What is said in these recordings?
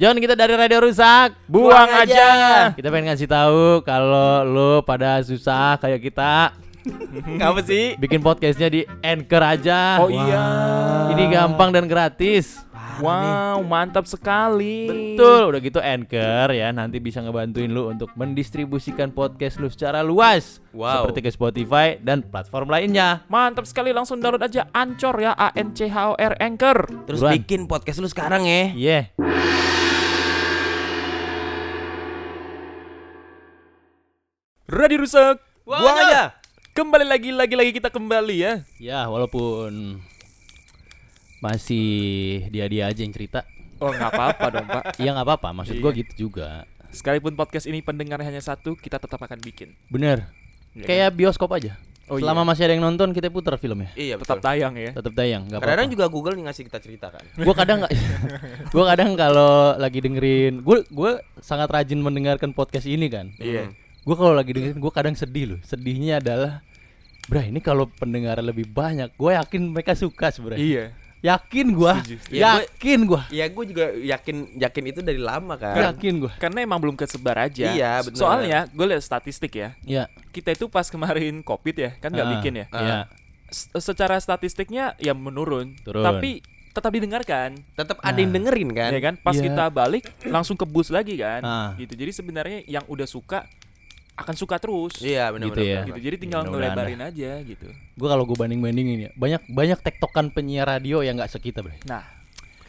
Jangan kita dari radio rusak, Buang aja. Kita pengen ngasih tahu kalau lo pada susah kayak kita Ngapa sih? bikin podcastnya di Anchor aja. Oh iya. Ini gampang dan gratis. Wow, mantap sekali. Betul, udah gitu Anchor ya nanti bisa ngebantuin lu untuk mendistribusikan podcast lu secara luas Wow. seperti ke Spotify dan platform lainnya. Mantap sekali langsung download aja Ancor ya A N C H O R Anchor. Terus Buruan. bikin podcast lu sekarang ya. Iya. Radio rusak. Buang aja. Kembali lagi lagi lagi kita kembali ya. Ya, walaupun masih dia-dia aja yang cerita. Oh nggak apa-apa dong pak. Iya nggak apa-apa, maksud Iya. gua gitu juga. Sekalipun podcast ini pendengarnya hanya satu, kita tetap akan bikin. Bener. Ya Kayak bioskop aja. Oh, Selama masih ada yang nonton kita putar filmnya. Iya Tetap betul. tayang ya. Tetap tayang, nggak Kadang-kadang apa-apa. juga Google nih ngasih kita cerita kan. Gua kadang nggak, gua kadang kalau lagi dengerin, gua gua sangat rajin mendengarkan podcast ini kan. Iya. Gue kalau lagi dengerin, gue kadang sedih loh. Sedihnya adalah, Bra ini kalau pendengar lebih banyak, gue yakin mereka suka sebenarnya. Iya. Yakin gue, Setuju. Ya, gua- yakin gue, Ya gue juga yakin yakin itu dari lama kan. yakin gue. Karena emang belum kesebar aja. Iya, bener. Soalnya gue lihat statistik ya. Ya, Kita itu pas kemarin covid ya, kan nggak Ah, bikin ya. Iya. S- secara statistiknya ya menurun. Turun. Tapi tetap didengarkan. Tetap ada yang dengerin kan. Ya kan? Pas Iya. kita balik langsung ke bus lagi kan. Ah. Gitu. Jadi sebenarnya yang udah suka akan suka terus. Iya benar Gitu ya. Gitu. Jadi tinggal Mudah-mudahan ngelebarin aja gitu. Gue kalau gue banding bandingin ya, banyak banyak tektokan penyiar radio yang nggak sekitar bre. Nah,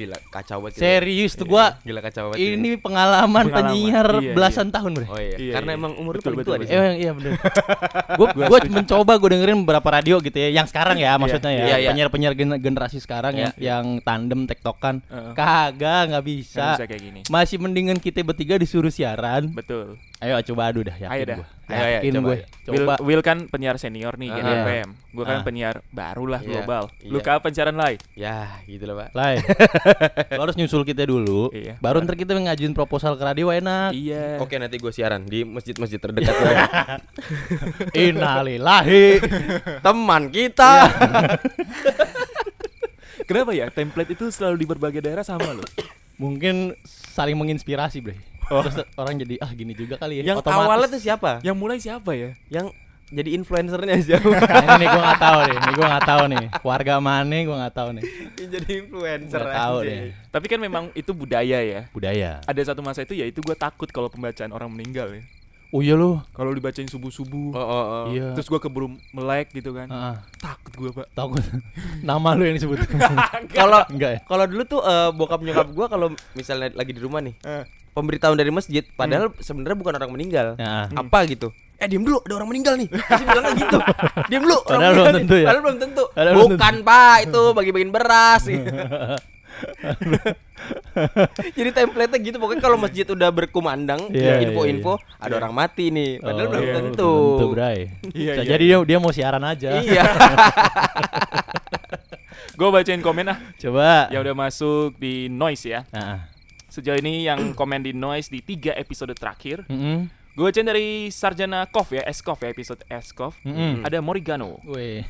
Gila kacau banget. kita. Serius tuh gue, Gila kacau banget. ini pengalaman, Pengalaman. penyiar Iya, belasan tahun bre. Oh iya. Iya, Karena iya. emang umur Betul, paling betul, betul. Eh, iya bener. Gue gue mencoba gue dengerin beberapa radio gitu ya, yang sekarang ya maksudnya ya, Iya, iya. penyiar-penyiar gen- generasi sekarang ya, Iya. yang tandem tektokan, kagak nggak bisa. bisa kayak gini. Masih mendingan kita bertiga disuruh siaran. Betul. Ayo coba adu dah, yakin Ayo dah. gue. Ayo, ayo, Yakin coba, gue. ayo. Will. Will kan penyiar senior nih di Ah. FM. Gue kan Ah. penyiar baru lah Iya, global. Lu iya. kapan siaran lain? Ya gitu lah pak. Lai. Lo harus nyusul kita dulu. Iya. Baru ntar kita ngajuin proposal ke radio enak. Iya. Oke nanti gue siaran di masjid-masjid terdekat gue. Innalillahi. Teman kita. Kenapa ya template itu selalu di berbagai daerah sama loh? Mungkin saling menginspirasi, Bre. Terus orang jadi ah gini juga kali ya. Yang Otomatis. awalnya tuh siapa? Yang mulai siapa ya? Yang jadi influencernya siapa? Nah, ini nih gua nggak tahu nih. Ini gua nggak tahu nih. Warga mana gua nggak tahu nih. Yang jadi influencer Nggak tahu deh. Tapi kan memang itu budaya ya. Budaya. Ada satu masa itu ya itu gue takut kalau pembacaan orang meninggal ya. Oh iya lu. Kalau dibacain subuh-subuh, Oh, oh, oh. Iya. terus gue keburu melek gitu kan. Heeh. Takut gue pak. Gua. Nama lu yang disebut. Kalau Enggak ya? kalau dulu tuh eh, bokap nyokap gua kalau misalnya lagi di rumah nih, pemberitahuan dari masjid, padahal sebenarnya bukan orang meninggal. Nah. Apa gitu? Eh diam dulu, ada orang meninggal nih. Pasti bilangnya gitu. Diam dulu. orang Padahal belum nih. tentu ya? Padahal belum tentu. Padahal belum bukan pak, itu bagi-bagiin beras. Jadi template-nya gitu pokoknya kalau masjid udah berkumandang Iya, info-info iya, ada orang mati nih, padahal Oh, belum iya, tentu. Tentu, Bray. Iya, Bisa iya, jadi dia dia mau siaran aja. Iya. Gue bacain komen ah. Coba. Yang udah masuk di noise ya. Nah. Sejauh ini yang komen di noise di tiga episode terakhir. Mm-mm. Gue bacain dari Sarjana Kov ya, Eskov ya, episode Eskov. Mm-mm. Ada Morigano. Weh.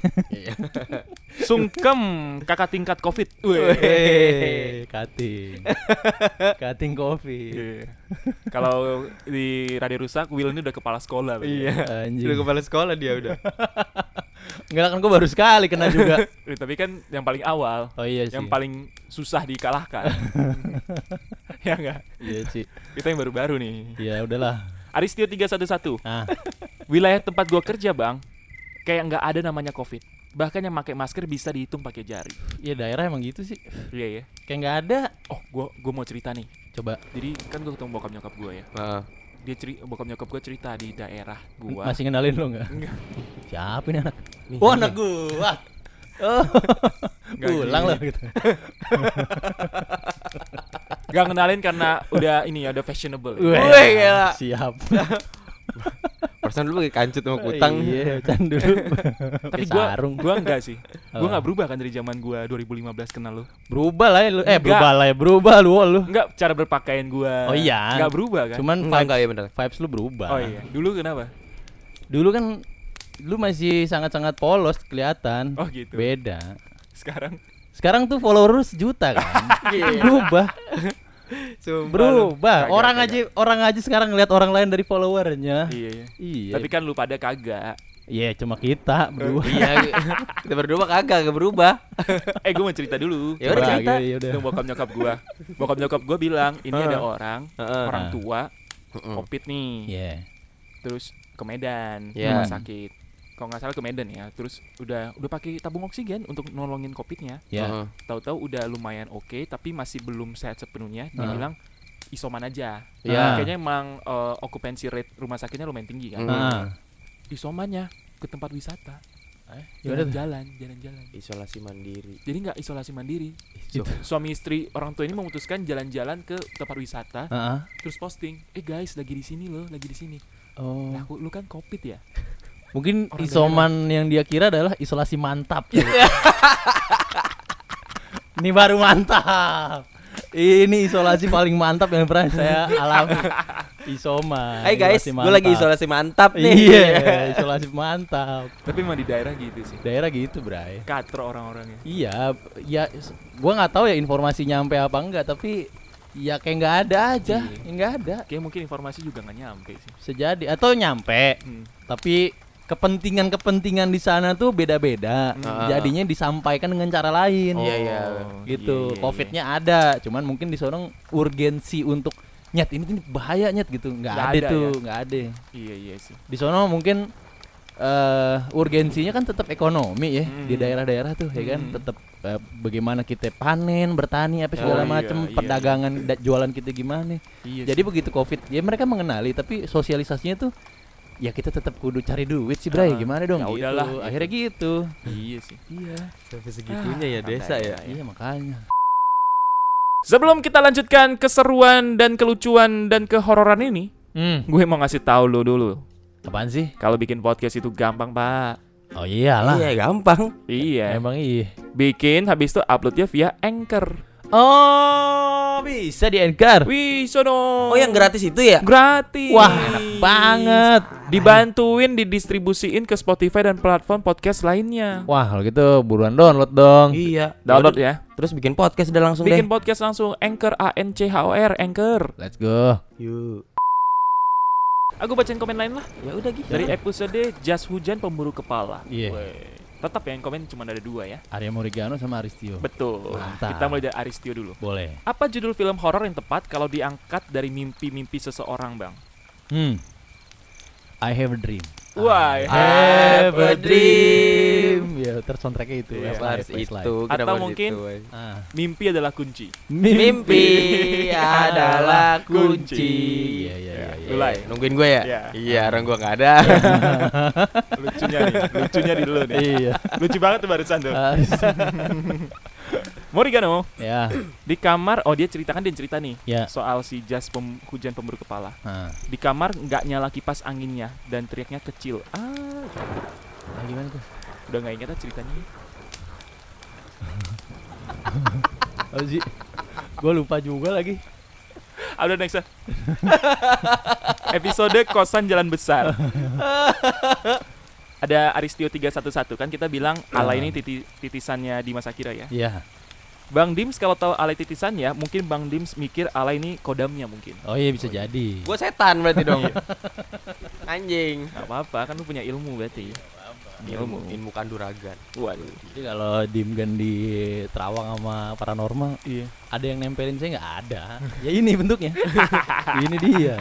Sungkem kakak tingkat Covid. Weh, cutting. cutting coffee. Iya. Kalau di Radio Rusak, Will ini udah kepala sekolah. Iya. Anjing. Udah kepala sekolah dia udah. Enggak kan gue baru sekali kena juga. Tapi kan yang paling awal, Oh iya sih. yang paling susah dikalahkan. ya enggak? Iya sih. Kita yang baru-baru nih. Ya udahlah. Aristio 311. Nah, Wilayah tempat gua kerja, Bang, kayak nggak ada namanya Covid. Bahkan yang pakai masker bisa dihitung pakai jari. ya daerah emang gitu sih. Iya ya. Kayak nggak ada. Oh, gua gua mau cerita nih. Coba Jadi kan gua ketemu bokap nyokap gua ya. Heeh. Dia ceri bokap nyokap gua cerita di daerah gua. masih kenalin lo nggak? Enggak. Siapa ini anak? Nih, Oh anak gua. Oh. Nggak Pulang loh gitu. Gak kenalin karena udah ini ya, udah fashionable. ya. Wih, gila. Siap. Perasaan dulu pakai kancut sama kutang. Iya, can dulu. Tapi Pakai gua sarung. gua enggak sih. Gua Apa? nggak berubah kan dari zaman gua 2015 kenal lu. Berubah lah ya lu. Eh, Enggak. berubah lah ya. Berubah lu lu. Enggak cara berpakaian gua. Oh iya. Enggak berubah kan? Cuman Enggak, vibes, enggak ya bener. vibes lu berubah. Oh iya. Dulu kenapa? Dulu kan lu masih sangat-sangat polos kelihatan. Oh gitu. Beda. Sekarang Sekarang tuh followers juta kan. Iya. berubah. Sumpah lu. Berubah. Kagak, orang kagak. aja orang aja sekarang ngeliat orang lain dari followernya. Iya, iya. Iya. Tapi kan lu pada kagak. Iya, cuma kita berdua. Iya, kita berdua kagak gak berubah. Eh, gue mau cerita dulu. Ya udah cerita. gitu, ya udah. Bokap nyokap gua. Bokap nyokap gua bilang, ini ada orang, orang tua, covid nih. Iya. Terus ke Medan, Iya. rumah sakit. Kalau nggak salah ke Medan ya. Terus udah udah pakai tabung oksigen untuk nolongin covidnya. Iya. Heeh. Tahu-tahu udah lumayan oke, tapi masih belum sehat sepenuhnya. Dia Ah. bilang isoman aja. Iya. Kayaknya emang eh, okupansi rate rumah sakitnya lumayan tinggi kan. Ah. Isomannya ke tempat wisata. Tuh? Jalan-jalan, jalan-jalan. Isolasi mandiri. Jadi nggak isolasi mandiri. Gitu. Suami istri orang tua ini memutuskan jalan-jalan ke tempat wisata, Heeh. terus posting, eh guys lagi di sini loh, lagi di sini. Oh. Lah, aku- lu kan covid ya? Mungkin Orang isoman yang dia kira adalah isolasi mantap. Ini baru mantap. Ini isolasi paling mantap yang pernah saya alami. Isoman. Hai guys, gue lagi mantap. isolasi mantap nih. Iya, isolasi mantap. Tapi emang di daerah gitu sih. Daerah gitu, Bray. Katro orang-orangnya. Iya, ya gua nggak tahu ya informasi nyampe apa enggak, tapi ya kayak nggak ada aja, Iya. nggak ada. Kayak mungkin informasi juga nggak nyampe sih. Sejadi atau nyampe, Hmm. tapi kepentingan-kepentingan di sana tuh beda-beda. Hmm. Jadinya disampaikan dengan cara lain. Iya, iya. Gitu. Iya, iya, Covidnya ada, cuman mungkin di sana urgensi untuk nyet ini, ini bahaya nyet gitu. Nggak ada, ada tuh, ya? nggak ada. Iya iya sih. Di sana mungkin eh urgensinya kan tetap ekonomi ya di Hmm. daerah-daerah tuh ya kan Hmm. tetap eh, bagaimana kita panen bertani apa segala Oh, iya, macam iya, perdagangan da- jualan kita gimana Iya. jadi begitu covid ya mereka mengenali tapi sosialisasinya tuh ya kita tetap kudu cari duit sih Bray Ah, gimana dong ya gitu. udahlah, gitu. akhirnya gitu iya sih. iya Sampai segitunya ya santai desa ya. ya. iya makanya Sebelum kita lanjutkan keseruan dan kelucuan dan kehororan ini, hmm gue mau ngasih tahu lo dulu. apaan sih Kalau bikin podcast itu gampang, Pak. oh iyalah Iya, gampang. Iya. emang iya Bikin habis itu uploadnya via Anchor. oh bisa di anchor Wih, sono. Oh, yang gratis itu ya? gratis. wah enak banget Dibantuin didistribusiin ke Spotify dan platform podcast lainnya. wah kalau gitu buruan download dong Iya. Download ya. Terus bikin podcast udah langsung Bikin deh. podcast langsung Anchor A N C H O R Anchor. let's go Yuk. Aku bacain komen lain lah Ya udah gitu. dari episode Jas Hujan Pemburu Kepala. Iya. Weh. Tetap ya yang komen cuma ada dua ya. Arya Morigano sama Aristio Betul. Mantap. Kita mulai dari Aristio dulu. boleh Apa judul film horor yang tepat kalau diangkat dari mimpi-mimpi seseorang, Bang? Hmm. I have a dream. Wah, I have a dream. Ya, terus soundtracknya itu. Iya. Westlife, Harus itu. Atau mungkin- itu? Ah. mimpi adalah kunci. Mimpi adalah kunci. Iya, iya, iya. iya. Mulai. Nungguin gue ya? Iya. Iya, orang gue nggak ada. Lucunya nih, lucunya di dulu nih. Iya. Lucu banget tuh barusan tuh. Ah, Morigano ya, di kamar, oh dia ceritakan dia cerita nih ya. soal si jas pem- hujan pemburu kepala. Ah. Di kamar nggak nyala kipas anginnya dan teriaknya kecil. Ah, Ah, gimana tuh? udah nggak ingat ah ceritanya. Oh, sih. Gue lupa juga lagi. Ah, udah next ah. Episode kosan jalan besar. Ada Aristio 311 kan kita bilang ala ini titi- titisannya Dimas Akira ya. Iya. Bang Dims kalau tahu alay titisannya, mungkin Bang Dims mikir alay ini kodamnya mungkin. Oh iya bisa jadi. gue setan berarti dong. Anjing. Gak apa-apa, kan lu punya ilmu berarti. Ilmu, ilmu kanduragan. Waduh. Jadi kalau Dimgan di Terawang sama paranormal, Iya. ada yang nempelin saya nggak ada. ya ini bentuknya. ini dia.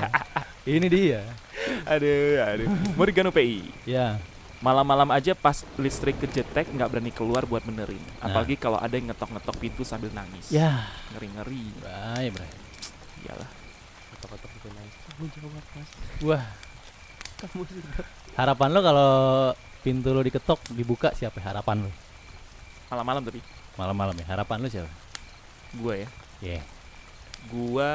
Ini dia. Aduh, aduh. Morgano PI. Ya. Malam-malam aja pas listrik kejetek nggak berani keluar buat benerin. Apalagi kalau ada yang ngetok-ngetok pintu sambil nangis. Ya. Ngeri-ngeri. Bye, bray. Iyalah. Kotak-kotak itu naik. Kamu jawab mas. Wah, Kamu sudah. harapan lo kalau pintu lo diketok dibuka siapa? Harapan lo Malam-malam tapi malam-malam ya. Harapan lo siapa? gua ya. Ya. Gua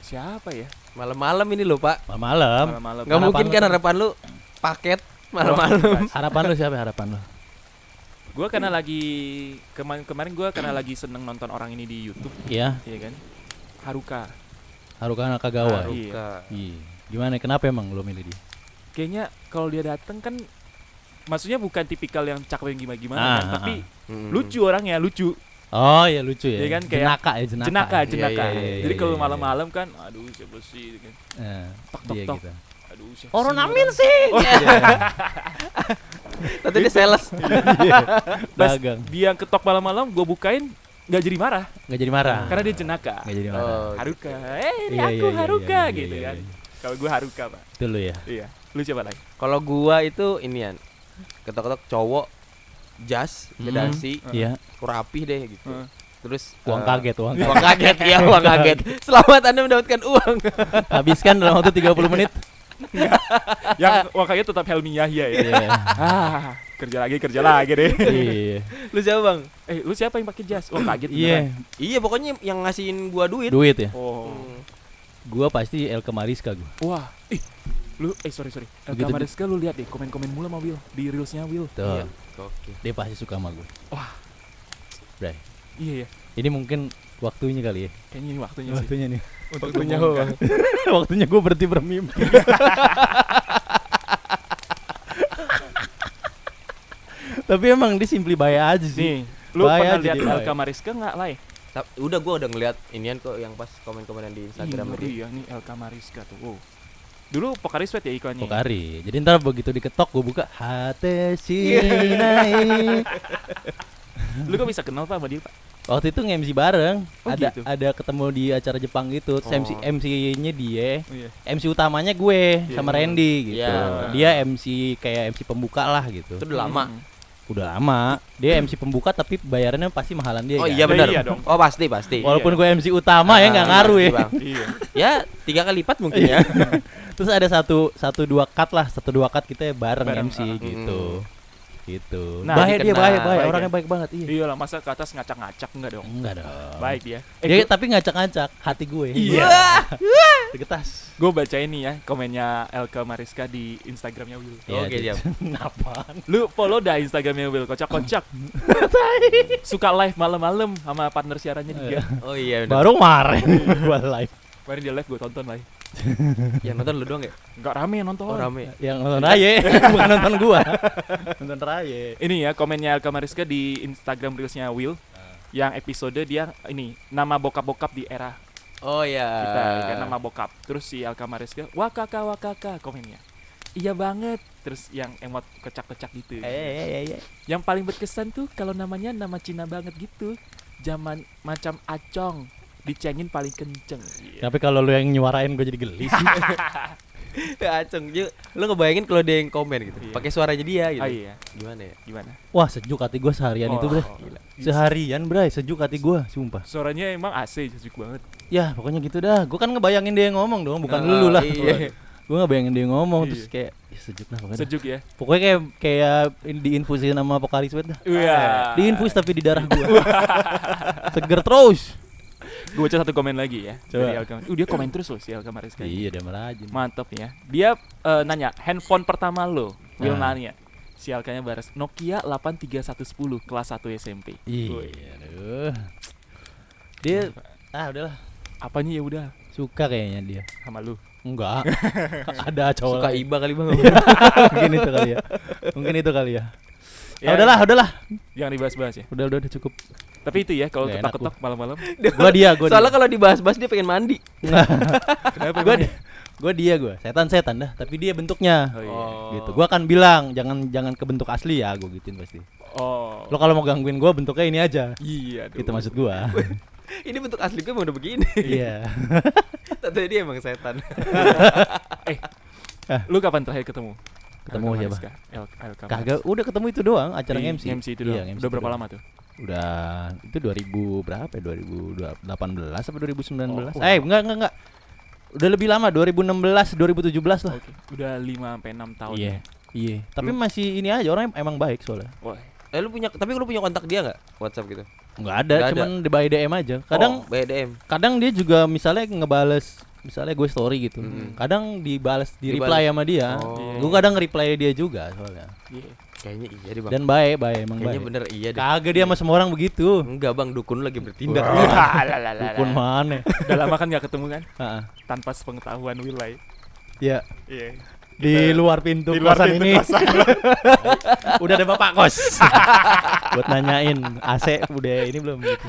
siapa ya? Malam-malam ini loh pak. Malam-malam. Malam-malam. Gak Harapan mungkin kan tuh- harapan lu paket malam-malam. Harapan lo siapa? Harapan lo? Gua karena lagi kemarin kemarin gua karena lagi seneng nonton orang ini di YouTube, Iya. iya kan? Haruka. Haruka Nakagawa. Haru- Haruka. Iya. Gimana? Kenapa emang lo milih dia? Kayaknya kalau dia dateng kan maksudnya bukan tipikal yang cakep yang gimana-gimana Ah, kan, ah, tapi Mm. lucu orangnya, lucu. Oh iya lucu ya. Iya kan, kayak jenaka ya jenaka. jenaka Iya, jenaka iya, iya, jadi iya, kalau iya. malam-malam kan aduh siapa sih gitu kan. Eh, Tok, tok, tok. gitu. Aduh siapa Orang sih Amin sih. Tadi dia sales. Pas Dagang. dia ketok malam-malam gue bukain nggak jadi marah Nggak jadi marah. karena dia jenaka Nggak jadi marah. Oh, Haruka eh ini Iya, aku iya, iya, Haruka iya, gitu iya, kan iya. kalau gue Haruka pak Itu lu ya. iya lu siapa lagi Kalau gua itu inian. Ketok-ketok cowok jas, Hmm. kedasi, Iya. rapih deh gitu. Heeh. Terus Uang eh, kaget, uang kaget. Uang kaget ya, uang kaget. Selamat Anda mendapatkan uang. Habiskan dalam waktu 30 menit. Yang wakanya tetap Helmi Yahya ya Iya. ah kerja lagi kerja lagi deh Iya. Lu siapa, Bang? eh lu siapa yang pakai jas oh kaget Iya. beneran. Iya, pokoknya yang ngasihin gua duit. Duit ya. oh Hmm. Gua pasti El Kemariska gua. wah ih lu eh sorry sorry El Kamariska lu lihat deh komen-komen mulu sama Will di reelsnya Will Tuh. Iya. Oke. Dia pasti suka sama gua. Wah. Bray. iya ya Ini mungkin waktunya kali ya. kayaknya ini waktunya sih Waktunya nih. Untuk Waktunya diumumkan. waktunya gua berhenti bermimpi. Tapi emang dia simply bayar aja sih. nih lu Bahaya pernah lihat bahaya. Kamariska nggak lah ya Udah gua udah ngeliat inian kok yang pas komen-komenan di Instagram iya, tadi. iya nih El Kamariska tuh wow. dulu Pokari Sweat ya ikonnya Pokari. Jadi ntar begitu diketok gua buka hati sinai. lu kok bisa kenal pak sama dia pak Waktu itu nge-MC bareng. Oh, ada gitu. ada ketemu di acara Jepang gitu. Oh. MC MC-nya dia, oh, iya. MC utamanya gue Iya. sama Randy gitu. Iya. Dia MC kayak MC pembuka lah gitu. Itu udah lama. Hmm. Udah lama. Dia MC pembuka tapi bayarannya pasti mahalan dia. Oh kan? iya benar. Iya dong. Oh pasti pasti. Walaupun gue MC utama ya nggak Ah, ngaruh ya. iya Ya tiga kali lipat mungkin ya. Terus ada satu satu dua cut lah, satu dua cut kita bareng, Bareng, MC ah. gitu. Gitu. Nah, baik dia baik, baik, Baik orangnya ya? baik banget iya. iya lah masa ke atas ngacak-ngacak enggak dong Enggak dong. baik dia eh, Dia gua- tapi ngacak-ngacak hati gue. Iya. Getas. gue baca ini ya komennya Elka Mariska di Instagramnya Will Oke, dia- diam. Apaan? lu follow dah Instagramnya Will kocak-kocak suka live malam-malam sama partner siarannya dia Oh iya benar. Baru kemarin gua live. kemarin dia live gue tonton live Yang nonton lu doang ya? nggak rame yang nonton Oh rame. Yang nonton Raye, bukan nonton gua. nonton Raye. ini ya komennya Elka Mariska di Instagram reelsnya Will yang episode dia ini nama bokap-bokap di era Oh iya. kita kan nama bokap terus si Elka Mariska wakaka wakaka komennya iya banget terus yang emot kecak-kecak gitu Eh, eh, eh, eh. yang paling berkesan tuh kalau namanya nama Cina banget gitu zaman macam acong dicengin paling kenceng Iya. Tapi kalau lu yang nyuarain gue jadi geli sih. Acung. Lu ngebayangin kalau dia yang komen gitu. Iya. Pakai suaranya dia gitu. ah iya Gimana ya? gimana Wah, sejuk hati gua seharian itu, Bre. Oh, gila. Seharian, Bray, sejuk hati gua, sumpah. suaranya emang AC sejuk banget Ya, pokoknya gitu dah. Gua kan ngebayangin dia yang ngomong dong, bukan Oh, lu lah. Iya. Gua ngebayangin dia yang ngomong Iya. terus kayak ya, sejuk lah pokoknya. sejuk ya Pokoknya kayak kayak in- diinfusin sama Pokari Sweat dah. Iya. Diinfus tapi di darah gua. Seger terus. Gue baca satu komen lagi ya Coba. dari Elka uh, dia komen terus loh si Elka Mariska Iya, dia merajin. mantap ya dia eh, nanya handphone pertama lo Will Nah. nanya si Elkanya baras Nokia 83110 kelas 1 SMP. Iya, aduh. Dia ah udahlah, apanya ya udah suka kayaknya dia. sama lu Enggak. Ada cowok. Suka iba kali bang. Mungkin itu kali ya. Mungkin itu kali ya. Ya, Ah, udahlah, udahlah. jangan dibahas-bahas ya Udah, udah, udah cukup. Tapi itu ya kalau ketok-ketok malam-malam Gua dia, gua Soalnya kalau dibahas-bahas dia pengen mandi. kenapa Gua dia. Gua dia gua. Setan-setan dah, tapi dia bentuknya. oh, iya. Gitu. Gua akan bilang jangan jangan ke bentuk asli ya, gua gituin pasti. oh Lo kalau mau gangguin gua bentuknya ini aja. iya Itu maksud gua. Ini bentuk asli gue udah begini. Iya. Tapi dia emang setan. lu kapan terakhir ketemu Ketemu siapa? Kagak, udah ketemu itu doang acara Di MC. MC itu Iya, doang. MC Udah itu berapa doang. lama tuh? Udah itu 2000 berapa ya? 2018 apa 2019? Oh, eh, enggak enggak enggak. Udah lebih lama 2016 2017 lah. Oke. Udah 5 sampai 6 tahun. Iya. ya. Iya. Tapi Lu- masih ini aja orang emang baik soalnya. Wah. Eh lu punya tapi lu punya kontak dia nggak? WhatsApp gitu. Enggak ada, Nggak ada. cuman di by DM aja. Kadang oh, BDM. kadang dia juga misalnya ngebales misalnya gue story gitu. Mm. Kadang dibales di reply sama dia. Oh. Iya. Gue kadang reply dia juga soalnya. Iya. Kayaknya iya deh bang. Dan baik, baik emang Kayaknya baik. bener iya deh. Kagak dia sama semua orang begitu. Enggak bang, dukun lagi bertindak. Dukun mana? Udah lama kan gak ketemu kan? Heeh. Tanpa sepengetahuan Will lah ya. Ya, Iya. di luar pintu Di luar kosan pintu ini kosan. udah ada bapak kos buat nanyain AC udah ini belum gitu.